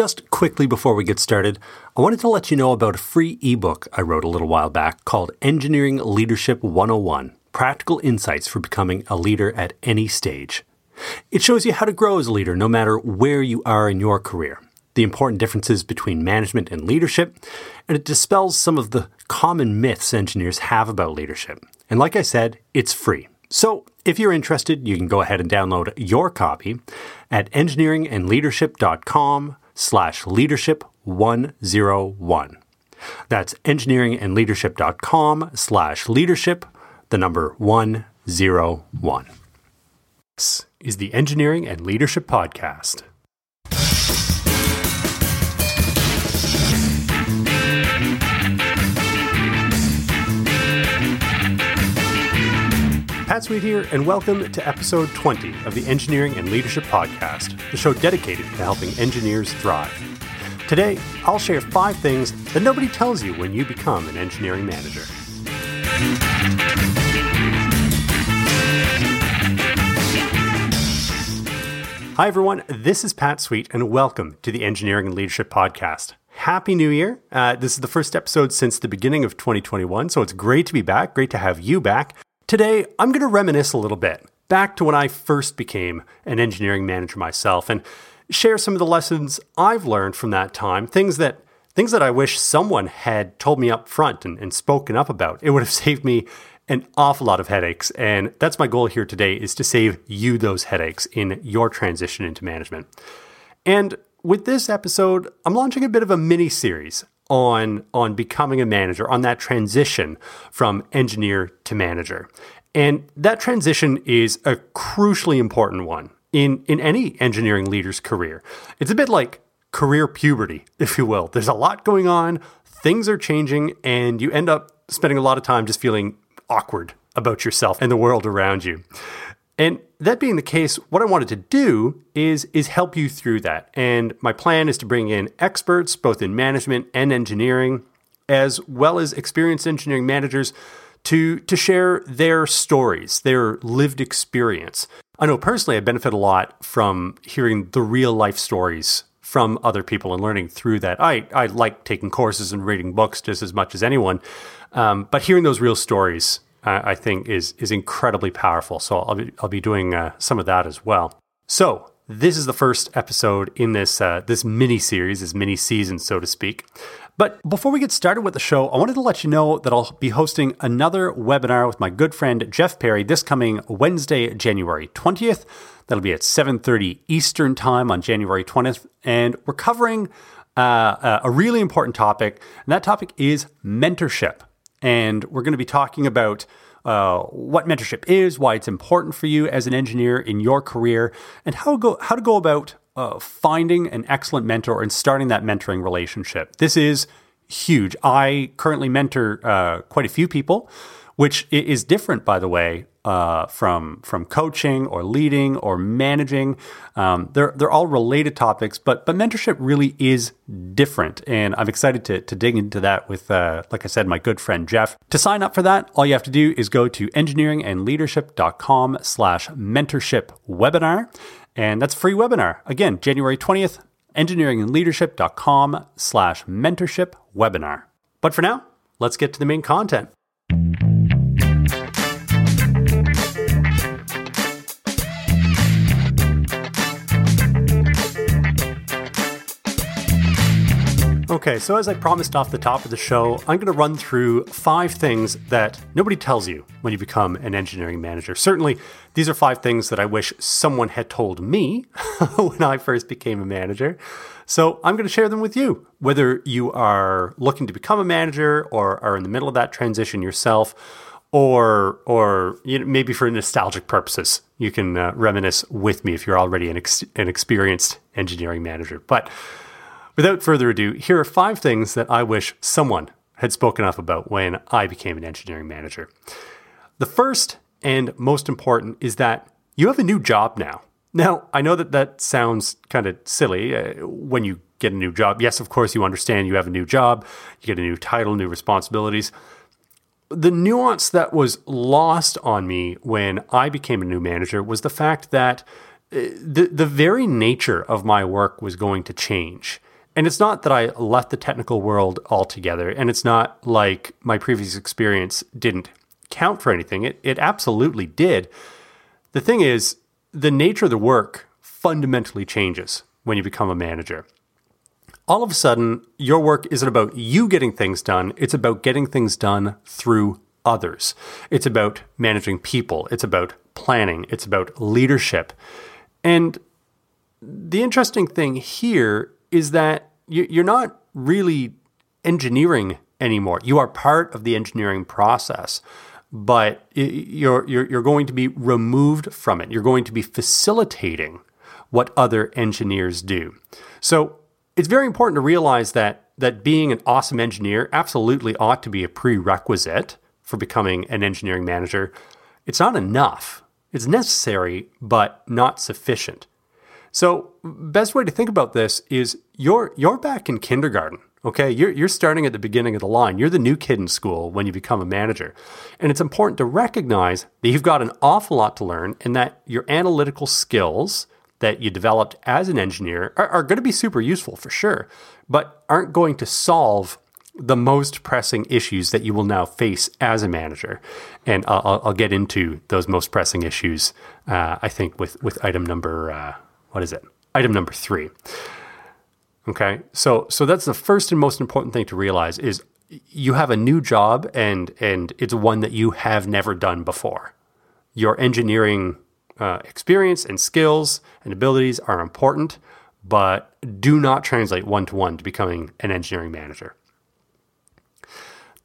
Just quickly before we get started, I wanted to let you know about a free ebook I wrote a little while back called Engineering Leadership 101 Practical Insights for Becoming a Leader at Any Stage. It shows you how to grow as a leader no matter where you are in your career, the important differences between management and leadership, and it dispels some of the common myths engineers have about leadership. And like I said, it's free. So if you're interested, you can go ahead and download your copy at engineeringandleadership.com slash leadership 101. That's engineeringandleadership.com slash leadership, the number 101. This is the Engineering and Leadership Podcast. Pat Sweet here, and welcome to episode 20 of the Engineering and Leadership Podcast, the show dedicated to helping engineers thrive. Today, I'll share five things that nobody tells you when you become an engineering manager. Hi, everyone. This is Pat Sweet, and welcome to the Engineering and Leadership Podcast. Happy New Year. Uh, this is the first episode since the beginning of 2021, so it's great to be back. Great to have you back. Today, I'm going to reminisce a little bit back to when I first became an engineering manager myself and share some of the lessons I've learned from that time, things that things that I wish someone had told me up front and, and spoken up about. It would have saved me an awful lot of headaches. And that's my goal here today is to save you those headaches in your transition into management. And with this episode, I'm launching a bit of a mini series on on becoming a manager, on that transition from engineer to manager. And that transition is a crucially important one in, in any engineering leader's career. It's a bit like career puberty, if you will. There's a lot going on, things are changing, and you end up spending a lot of time just feeling awkward about yourself and the world around you. And that being the case, what I wanted to do is is help you through that. And my plan is to bring in experts both in management and engineering as well as experienced engineering managers to to share their stories, their lived experience. I know personally I benefit a lot from hearing the real life stories from other people and learning through that. I, I like taking courses and reading books just as much as anyone, um, but hearing those real stories uh, I think is is incredibly powerful. So I'll be I'll be doing uh, some of that as well. So this is the first episode in this uh, this mini series, this mini season, so to speak. But before we get started with the show, I wanted to let you know that I'll be hosting another webinar with my good friend Jeff Perry this coming Wednesday, January 20th. That'll be at 7:30 Eastern Time on January 20th, and we're covering uh, a really important topic, and that topic is mentorship. And we're going to be talking about uh, what mentorship is, why it's important for you as an engineer in your career, and how go how to go about uh, finding an excellent mentor and starting that mentoring relationship. This is huge. I currently mentor uh, quite a few people, which is different, by the way, uh, from from coaching or leading or managing. Um, they're they're all related topics, but but mentorship really is different, and I'm excited to to dig into that with, uh, like I said, my good friend Jeff. To sign up for that, all you have to do is go to engineeringandleadership.com/slash mentorship webinar, and that's free webinar. Again, January 20th, engineeringandleadership.com/slash mentorship webinar. But for now, let's get to the main content. Okay, so as I promised off the top of the show, I'm going to run through five things that nobody tells you when you become an engineering manager. Certainly, these are five things that I wish someone had told me when I first became a manager. So I'm going to share them with you. Whether you are looking to become a manager or are in the middle of that transition yourself, or or you know, maybe for nostalgic purposes, you can uh, reminisce with me if you're already an, ex- an experienced engineering manager. But Without further ado, here are five things that I wish someone had spoken up about when I became an engineering manager. The first and most important is that you have a new job now. Now, I know that that sounds kind of silly uh, when you get a new job. Yes, of course, you understand you have a new job, you get a new title, new responsibilities. The nuance that was lost on me when I became a new manager was the fact that the the very nature of my work was going to change. And it's not that I left the technical world altogether, and it's not like my previous experience didn't count for anything. It it absolutely did. The thing is, the nature of the work fundamentally changes when you become a manager. All of a sudden, your work isn't about you getting things done, it's about getting things done through others. It's about managing people, it's about planning, it's about leadership. And the interesting thing here is that you're not really engineering anymore. You are part of the engineering process, but you're, you're, you're going to be removed from it. You're going to be facilitating what other engineers do. So it's very important to realize that that being an awesome engineer absolutely ought to be a prerequisite for becoming an engineering manager. It's not enough. It's necessary, but not sufficient. So, best way to think about this is you're you're back in kindergarten. Okay, you're you're starting at the beginning of the line. You're the new kid in school when you become a manager, and it's important to recognize that you've got an awful lot to learn, and that your analytical skills that you developed as an engineer are, are going to be super useful for sure, but aren't going to solve the most pressing issues that you will now face as a manager. And I'll, I'll get into those most pressing issues, uh, I think, with, with item number, uh, what is it? Item number three. Okay, so so that's the first and most important thing to realize is you have a new job and and it's one that you have never done before. Your engineering uh, experience and skills and abilities are important, but do not translate one to one to becoming an engineering manager.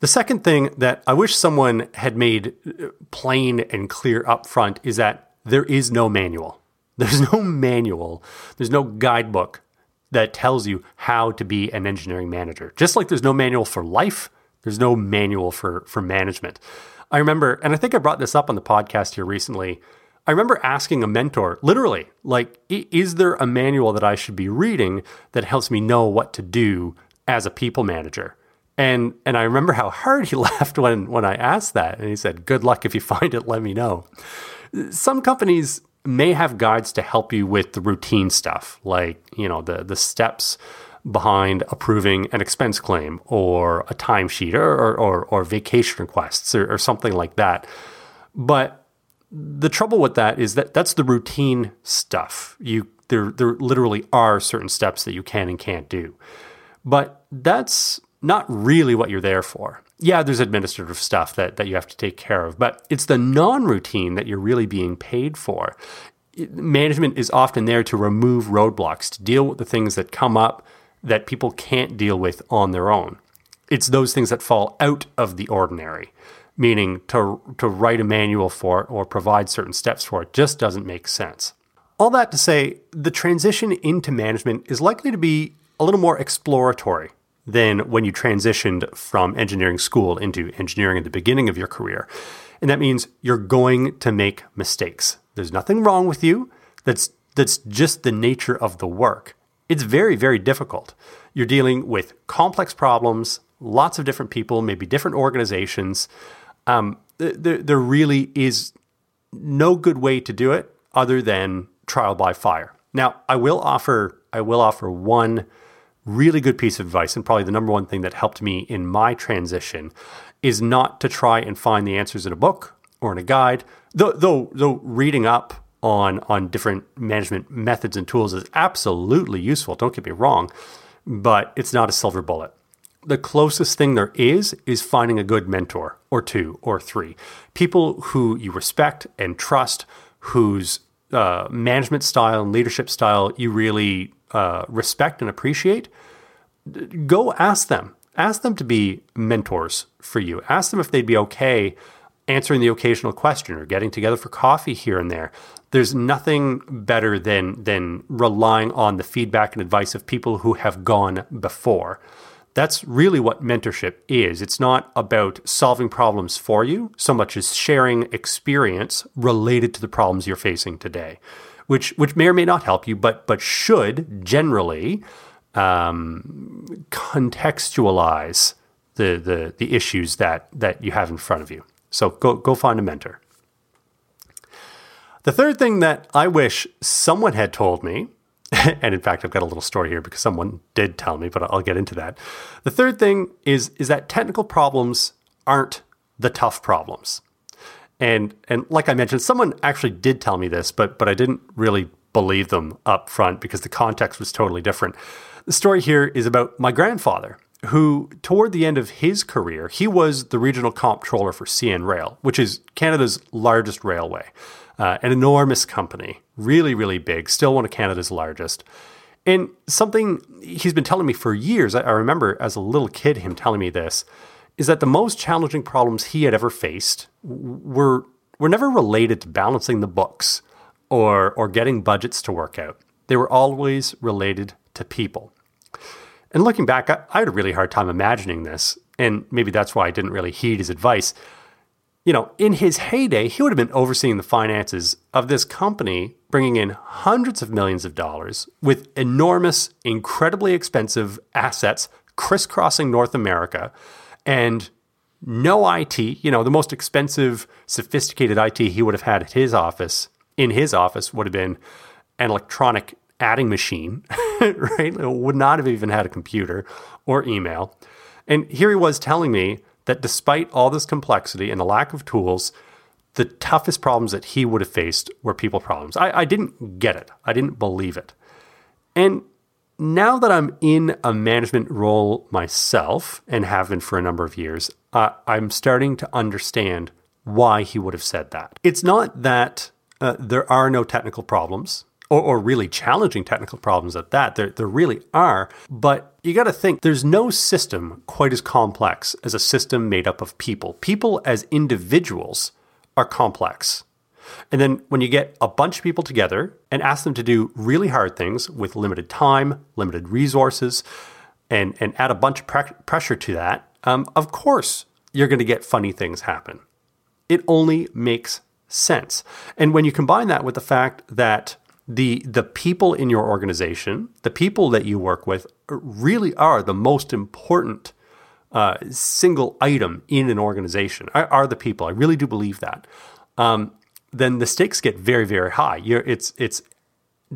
The second thing that I wish someone had made uh, plain and clear up front is that there is no manual. There's no manual, there's no guidebook that tells you how to be an engineering manager. Just like there's no manual for life, there's no manual for, for management. I remember, and I think I brought this up on the podcast here recently. I remember asking a mentor, literally, like, is there a manual that I should be reading that helps me know what to do as a people manager? And and I remember how hard he laughed when when I asked that, and he said, "Good luck if you find it. Let me know." Some companies may have guides to help you with the routine stuff, like you know the the steps behind approving an expense claim or a timesheet or, or, or, or vacation requests or, or something like that. But the trouble with that is that that's the routine stuff. You there there literally are certain steps that you can and can't do. But that's not really what you're there for. Yeah, there's administrative stuff that, that you have to take care of, but it's the non routine that you're really being paid for. Management is often there to remove roadblocks, to deal with the things that come up that people can't deal with on their own. It's those things that fall out of the ordinary meaning to, to write a manual for it or provide certain steps for it just doesn't make sense. All that to say, the transition into management is likely to be a little more exploratory than when you transitioned from engineering school into engineering at the beginning of your career. And that means you're going to make mistakes. There's nothing wrong with you. That's that's just the nature of the work. It's very very difficult. You're dealing with complex problems, lots of different people, maybe different organizations. Um, there, there really is no good way to do it other than trial by fire. Now, I will offer I will offer one really good piece of advice, and probably the number one thing that helped me in my transition is not to try and find the answers in a book or in a guide. Though, though, though reading up on on different management methods and tools is absolutely useful. Don't get me wrong, but it's not a silver bullet the closest thing there is is finding a good mentor or two or three people who you respect and trust whose uh, management style and leadership style you really uh, respect and appreciate go ask them. Ask them to be mentors for you. Ask them if they'd be okay answering the occasional question or getting together for coffee here and there. There's nothing better than than relying on the feedback and advice of people who have gone before. That's really what mentorship is. It's not about solving problems for you so much as sharing experience related to the problems you're facing today, which which may or may not help you, but but should generally um, contextualize the, the the issues that that you have in front of you. So go go find a mentor. The third thing that I wish someone had told me, and in fact, I've got a little story here because someone did tell me, but I'll get into that. The third thing is, is that technical problems aren't the tough problems. And and like I mentioned, someone actually did tell me this, but but I didn't really believe them up front because the context was totally different. The story here is about my grandfather, who toward the end of his career, he was the regional comptroller for CN Rail, which is Canada's largest railway, uh, an enormous company, really really big, still one of Canada's largest. And something he's been telling me for years, I remember as a little kid him telling me this, is that the most challenging problems he had ever faced were were never related to balancing the books or or getting budgets to work out. They were always related to people. And looking back, I, I had a really hard time imagining this, and maybe that's why I didn't really heed his advice. You know, in his heyday, he would have been overseeing the finances of this company, bringing in hundreds of millions of dollars with enormous, incredibly expensive assets crisscrossing North America and no IT, you know, the most expensive, sophisticated IT he would have had at his office, in his office, would have been an electronic adding machine, right? It would not have even had a computer or email. And here he was telling me that despite all this complexity and the lack of tools, the toughest problems that he would have faced were people problems. I, I didn't get it. I didn't believe it. And now that I'm in a management role myself and have been for a number of years, uh, I'm starting to understand why he would have said that. It's not that uh, there are no technical problems. Or, or, really challenging technical problems at that. There, there really are. But you got to think there's no system quite as complex as a system made up of people. People as individuals are complex. And then when you get a bunch of people together and ask them to do really hard things with limited time, limited resources, and, and add a bunch of pre- pressure to that, um, of course you're going to get funny things happen. It only makes sense. And when you combine that with the fact that the the people in your organization, the people that you work with, really are the most important uh, single item in an organization. Are, are, the people? I really do believe that. Um, then the stakes get very, very high. You're, it's it's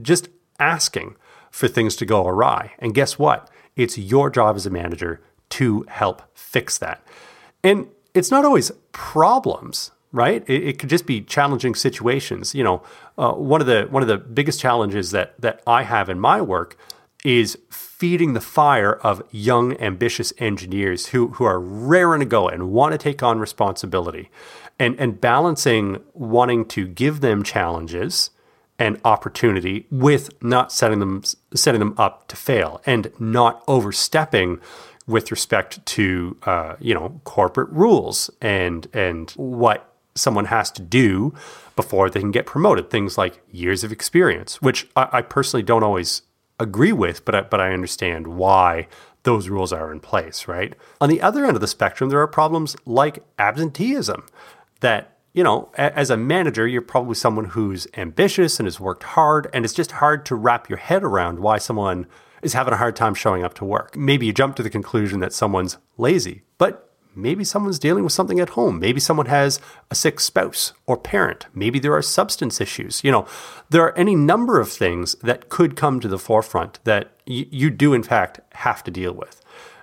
just asking for things to go awry. And guess what? It's your job as a manager to help fix that. And it's not always problems, right? It, it could just be challenging situations. You know, uh, one of the one of the biggest challenges that that I have in my work is feeding the fire of young, ambitious engineers who who are raring to go and want to take on responsibility and and balancing wanting to give them challenges and opportunity with not setting them setting them up to fail and not overstepping with respect to uh, you know corporate rules and and what someone has to do before they can get promoted. Things like years of experience, which I, I personally don't always agree with, but I, but I understand why those rules are in place. Right on the other end of the spectrum, there are problems like absenteeism that you know, as a manager, you're probably someone who's ambitious and has worked hard, and it's just hard to wrap your head around why someone is having a hard time showing up to work. Maybe you jump to the conclusion that someone's lazy, but maybe someone's dealing with something at home. Maybe someone has a sick spouse or parent. Maybe there are substance issues. You know, there are any number of things that could come to the forefront that y- you do, in fact, have to deal with.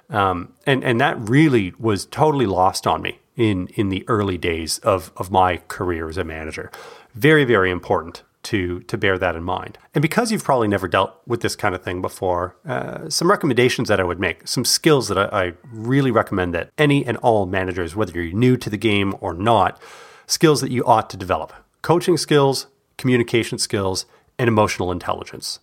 Um, and, and that really was totally lost on me in in the early days of of my career as a manager. Very very important to to bear that in mind. And because you've probably never dealt with this kind of thing before, uh, some recommendations that I would make, some skills that I, I really recommend that any and all managers, whether you're new to the game or not, skills that you ought to develop: coaching skills, communication skills, and emotional intelligence.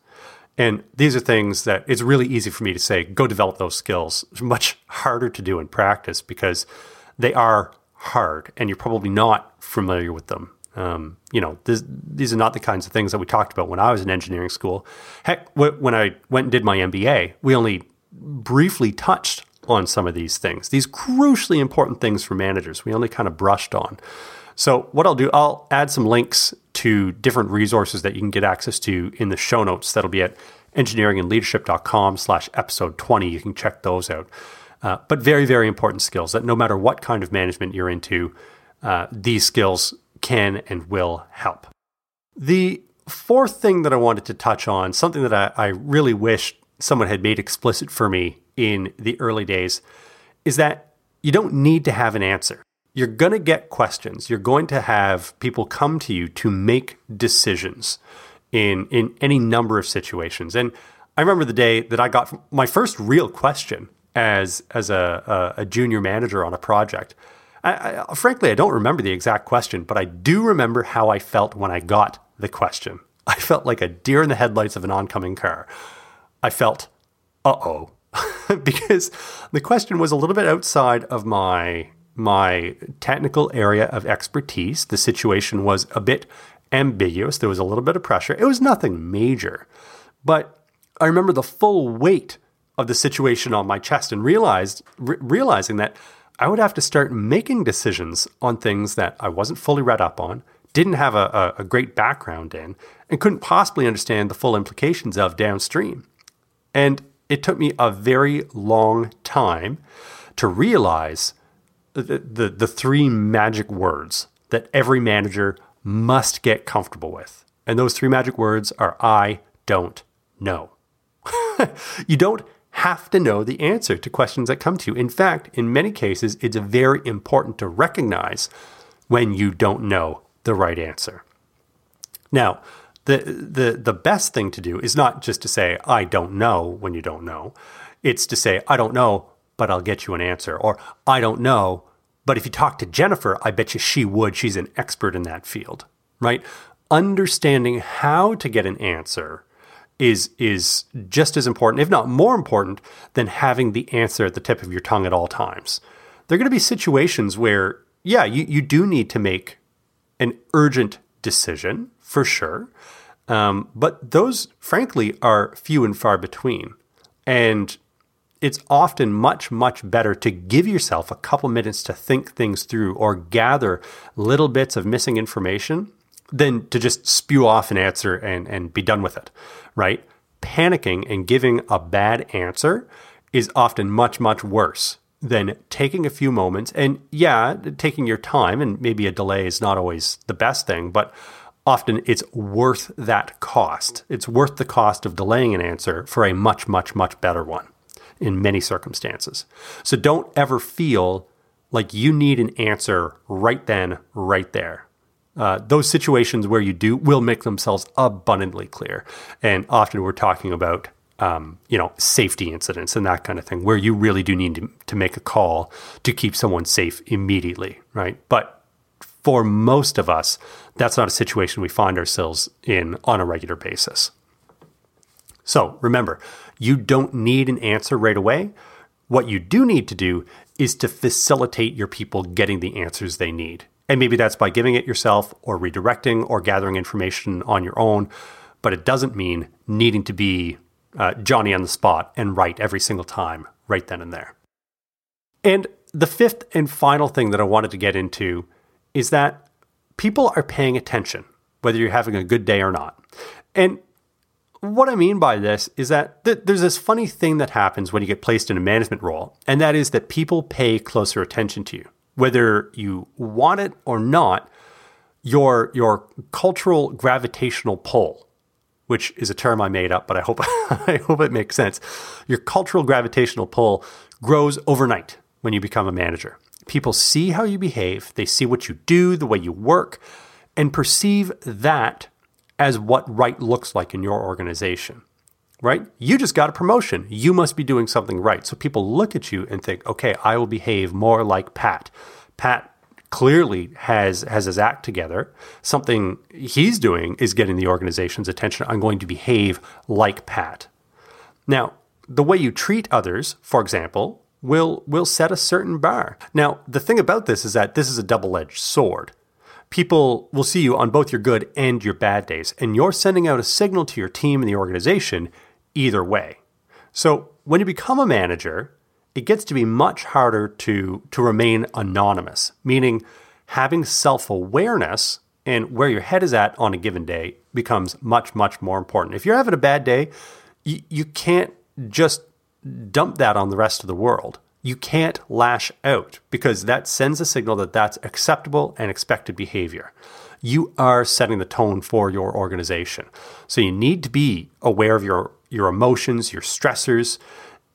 And these are things that it's really easy for me to say, go develop those skills. It's much harder to do in practice because they are hard and you're probably not familiar with them. Um, you know, this, these are not the kinds of things that we talked about when I was in engineering school. Heck, when I went and did my MBA, we only briefly touched on some of these things, these crucially important things for managers. We only kind of brushed on. So, what I'll do, I'll add some links to different resources that you can get access to in the show notes. That'll be at engineeringandleadership.com slash episode 20. You can check those out. Uh, but very, very important skills that no matter what kind of management you're into, uh, these skills can and will help. The fourth thing that I wanted to touch on, something that I, I really wish someone had made explicit for me in the early days, is that you don't need to have an answer. You're going to get questions. You're going to have people come to you to make decisions in, in any number of situations. And I remember the day that I got my first real question as, as a, a, a junior manager on a project. I, I, frankly, I don't remember the exact question, but I do remember how I felt when I got the question. I felt like a deer in the headlights of an oncoming car. I felt, uh oh, because the question was a little bit outside of my my technical area of expertise. The situation was a bit ambiguous. There was a little bit of pressure. It was nothing major, but I remember the full weight of the situation on my chest and realized re- realizing that I would have to start making decisions on things that I wasn't fully read up on, didn't have a, a, a great background in, and couldn't possibly understand the full implications of downstream. And it took me a very long time to realize the, the, the three magic words that every manager must get comfortable with. And those three magic words are I don't know. you don't have to know the answer to questions that come to you. In fact, in many cases, it's very important to recognize when you don't know the right answer. Now, the, the, the best thing to do is not just to say, I don't know when you don't know. It's to say, I don't know, but I'll get you an answer. Or, I don't know, but if you talk to Jennifer, I bet you she would. She's an expert in that field, right? Understanding how to get an answer is is just as important, if not more important, than having the answer at the tip of your tongue at all times. There are going to be situations where, yeah, you, you do need to make an urgent decision for sure. Um, but those, frankly, are few and far between. And it's often much, much better to give yourself a couple minutes to think things through or gather little bits of missing information than to just spew off an answer and, and be done with it right? Panicking and giving a bad answer is often much, much worse than taking a few moments. And yeah, taking your time and maybe a delay is not always the best thing, but often it's worth that cost. It's worth the cost of delaying an answer for a much, much, much better one in many circumstances. So don't ever feel like you need an answer right then, right there. Uh, those situations where you do will make themselves abundantly clear. And often we're talking about, um, you know, safety incidents and that kind of thing, where you really do need to, to make a call to keep someone safe immediately, right? But for most of us, that's not a situation we find ourselves in on a regular basis. So remember, you don't need an answer right away. What you do need to do is to facilitate your people getting the answers they need. And maybe that's by giving it yourself or redirecting or gathering information on your own. But it doesn't mean needing to be uh, Johnny on the spot and right every single time, right then and there. And the fifth and final thing that I wanted to get into is that people are paying attention, whether you're having a good day or not. And what I mean by this is that th- there's this funny thing that happens when you get placed in a management role, and that is that people pay closer attention to you whether you want it or not, your your cultural gravitational pull, which is a term I made up, but I hope I hope it makes sense. Your cultural gravitational pull grows overnight when you become a manager. People see how you behave, they see what you do, the way you work, and perceive that as what right looks like in your organization right? You just got a promotion. You must be doing something right. So people look at you and think, okay, I will behave more like Pat. Pat clearly has has his act together. Something he's doing is getting the organization's attention. I'm going to behave like Pat. Now, the way you treat others, for example, will will set a certain bar. Now, the thing about this is that this is a double-edged sword. People will see you on both your good and your bad days, and you're sending out a signal to your team and the organization either way. So when you become a manager, it gets to be much harder to, to remain anonymous, meaning having self awareness and where your head is at on a given day becomes much, much more important. If you're having a bad day, you, you can't just dump that on the rest of the world. you can't lash out because that sends a signal that that's acceptable and expected behavior. You are setting the tone for your organization. So you need to be aware of your, your emotions, your stressors,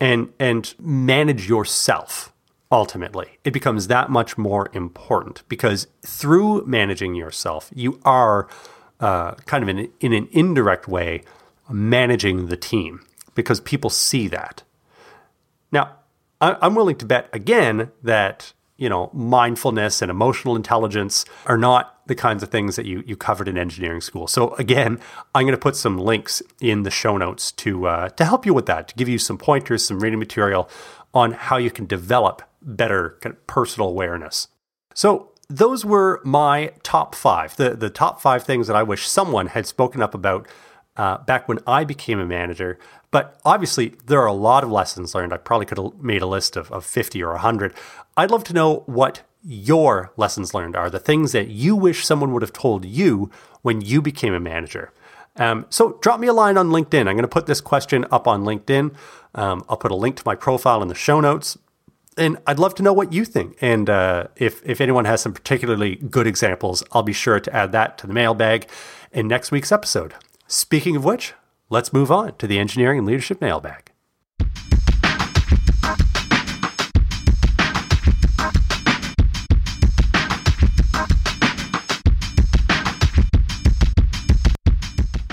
and, and manage yourself ultimately. It becomes that much more important because through managing yourself, you are uh, kind of in, in an indirect way managing the team because people see that. Now, I'm willing to bet again that you know mindfulness and emotional intelligence are not the kinds of things that you you covered in engineering school. So again, I'm going to put some links in the show notes to uh, to help you with that, to give you some pointers, some reading material on how you can develop better kind of personal awareness. So those were my top five, the the top five things that I wish someone had spoken up about uh, back when I became a manager. But obviously, there are a lot of lessons learned. I probably could have made a list of, of 50 or 100. I'd love to know what your lessons learned are, the things that you wish someone would have told you when you became a manager. Um, so drop me a line on LinkedIn. I'm going to put this question up on LinkedIn. Um, I'll put a link to my profile in the show notes. And I'd love to know what you think. And uh, if, if anyone has some particularly good examples, I'll be sure to add that to the mailbag in next week's episode. Speaking of which, let's move on to the engineering and leadership mailbag.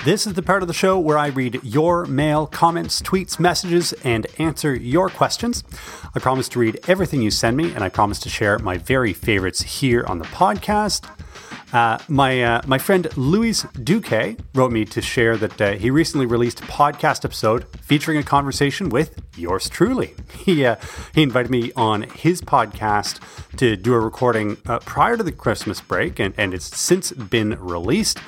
This is the part of the show where I read your mail, comments, tweets, messages, and answer your questions. I promise to read everything you send me, and I promise to share my very favorites here on the podcast. Uh, my uh, my friend Louis Duque wrote me to share that uh, he recently released a podcast episode featuring a conversation with yours truly. He uh, he invited me on his podcast to do a recording uh, prior to the Christmas break, and, and it's since been released.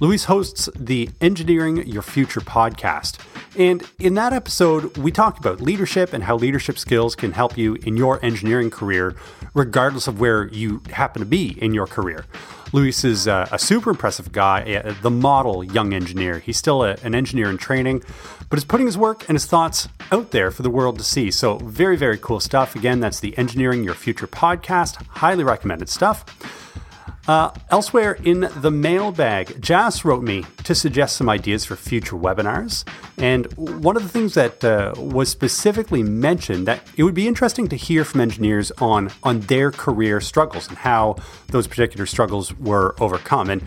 Louis hosts the Engineering Your Future podcast. And in that episode, we talked about leadership and how leadership skills can help you in your engineering career, regardless of where you happen to be in your career. Louis is a super impressive guy, the model young engineer. He's still a, an engineer in training, but is putting his work and his thoughts out there for the world to see. So, very, very cool stuff. Again, that's the Engineering Your Future podcast. Highly recommended stuff. Uh, elsewhere in the mailbag, Jas wrote me to suggest some ideas for future webinars. And one of the things that uh, was specifically mentioned that it would be interesting to hear from engineers on, on their career struggles and how those particular struggles were overcome. And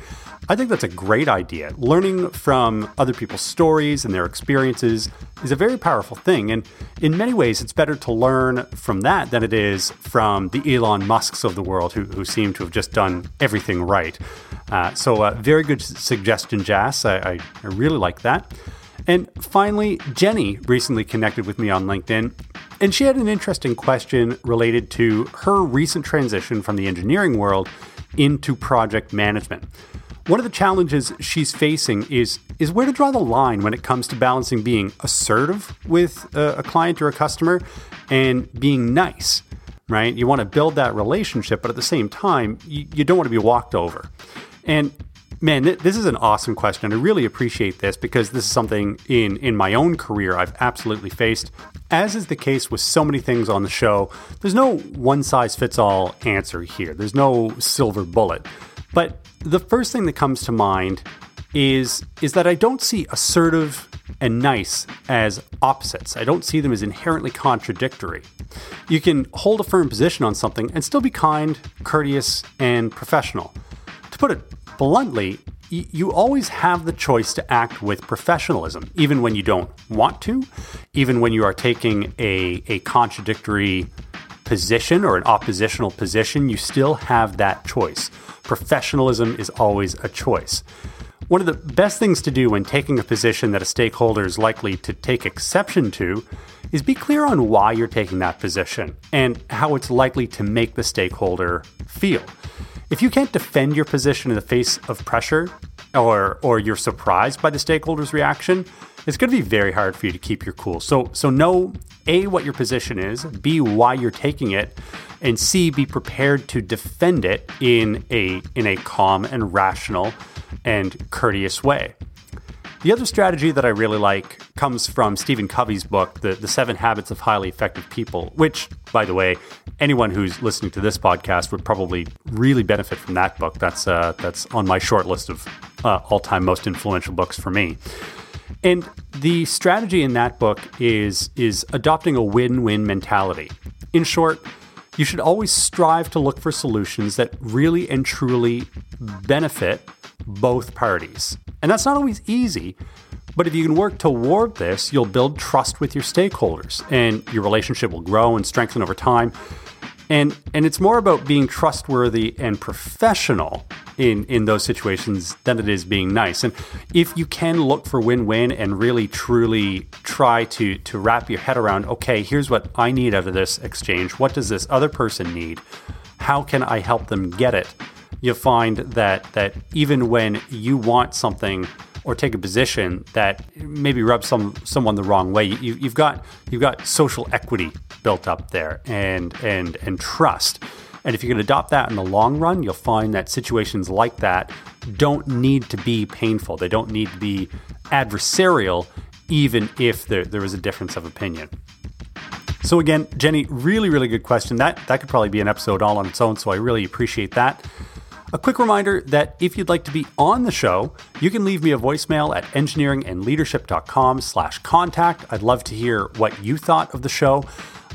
I think that's a great idea. Learning from other people's stories and their experiences is a very powerful thing. And in many ways, it's better to learn from that than it is from the Elon Musks of the world who, who seem to have just done everything right. Uh, so, uh, very good suggestion, Jas. I, I, I really like that. And finally, Jenny recently connected with me on LinkedIn, and she had an interesting question related to her recent transition from the engineering world into project management. One of the challenges she's facing is is where to draw the line when it comes to balancing being assertive with a, a client or a customer and being nice, right? You want to build that relationship, but at the same time, you, you don't want to be walked over. And man, th- this is an awesome question. I really appreciate this because this is something in in my own career I've absolutely faced. As is the case with so many things on the show, there's no one size fits all answer here. There's no silver bullet. But the first thing that comes to mind is is that I don't see assertive and nice as opposites. I don't see them as inherently contradictory. You can hold a firm position on something and still be kind, courteous, and professional. To put it bluntly, you always have the choice to act with professionalism, even when you don't want to, even when you are taking a, a contradictory position or an oppositional position, you still have that choice. Professionalism is always a choice. One of the best things to do when taking a position that a stakeholder is likely to take exception to is be clear on why you're taking that position and how it's likely to make the stakeholder feel. If you can't defend your position in the face of pressure or or you're surprised by the stakeholder's reaction, it's going to be very hard for you to keep your cool. So so know a, what your position is, B, why you're taking it, and C, be prepared to defend it in a, in a calm and rational and courteous way. The other strategy that I really like comes from Stephen Covey's book, The, the Seven Habits of Highly Effective People, which, by the way, anyone who's listening to this podcast would probably really benefit from that book. That's, uh, that's on my short list of uh, all time most influential books for me. And the strategy in that book is, is adopting a win win mentality. In short, you should always strive to look for solutions that really and truly benefit both parties. And that's not always easy, but if you can work toward this, you'll build trust with your stakeholders and your relationship will grow and strengthen over time. And and it's more about being trustworthy and professional in in those situations than it is being nice. And if you can look for win-win and really truly try to to wrap your head around, okay, here's what I need out of this exchange. What does this other person need? How can I help them get it? You'll find that that even when you want something or take a position that maybe rubs some someone the wrong way. You, have got you've got social equity built up there and and and trust. And if you can adopt that in the long run, you'll find that situations like that don't need to be painful. They don't need to be adversarial, even if there, there is a difference of opinion. So again, Jenny, really, really good question. That that could probably be an episode all on its own. So I really appreciate that. A quick reminder that if you'd like to be on the show, you can leave me a voicemail at engineeringandleadership.com slash contact. I'd love to hear what you thought of the show.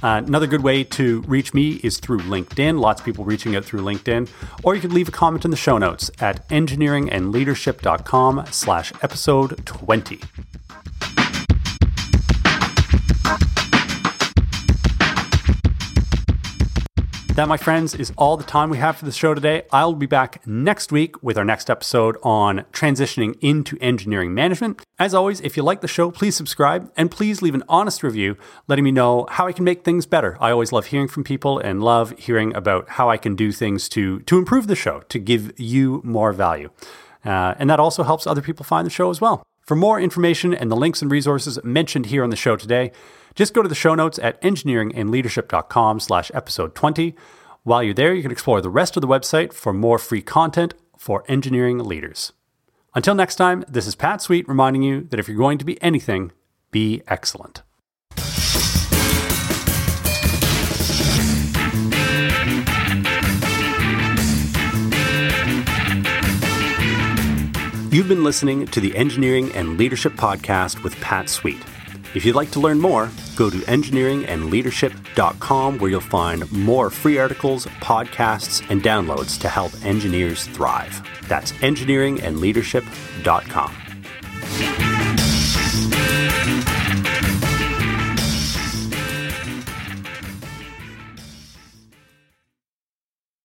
Uh, another good way to reach me is through LinkedIn. Lots of people reaching out through LinkedIn. Or you could leave a comment in the show notes at engineeringandleadership.com slash episode 20. That, my friends, is all the time we have for the show today. I'll be back next week with our next episode on transitioning into engineering management. As always, if you like the show, please subscribe and please leave an honest review letting me know how I can make things better. I always love hearing from people and love hearing about how I can do things to, to improve the show, to give you more value. Uh, and that also helps other people find the show as well. For more information and the links and resources mentioned here on the show today, just go to the show notes at engineeringandleadership.com slash episode 20. While you're there, you can explore the rest of the website for more free content for engineering leaders. Until next time, this is Pat Sweet reminding you that if you're going to be anything, be excellent. You've been listening to the Engineering and Leadership Podcast with Pat Sweet. If you'd like to learn more, go to engineeringandleadership.com where you'll find more free articles, podcasts, and downloads to help engineers thrive. That's engineeringandleadership.com.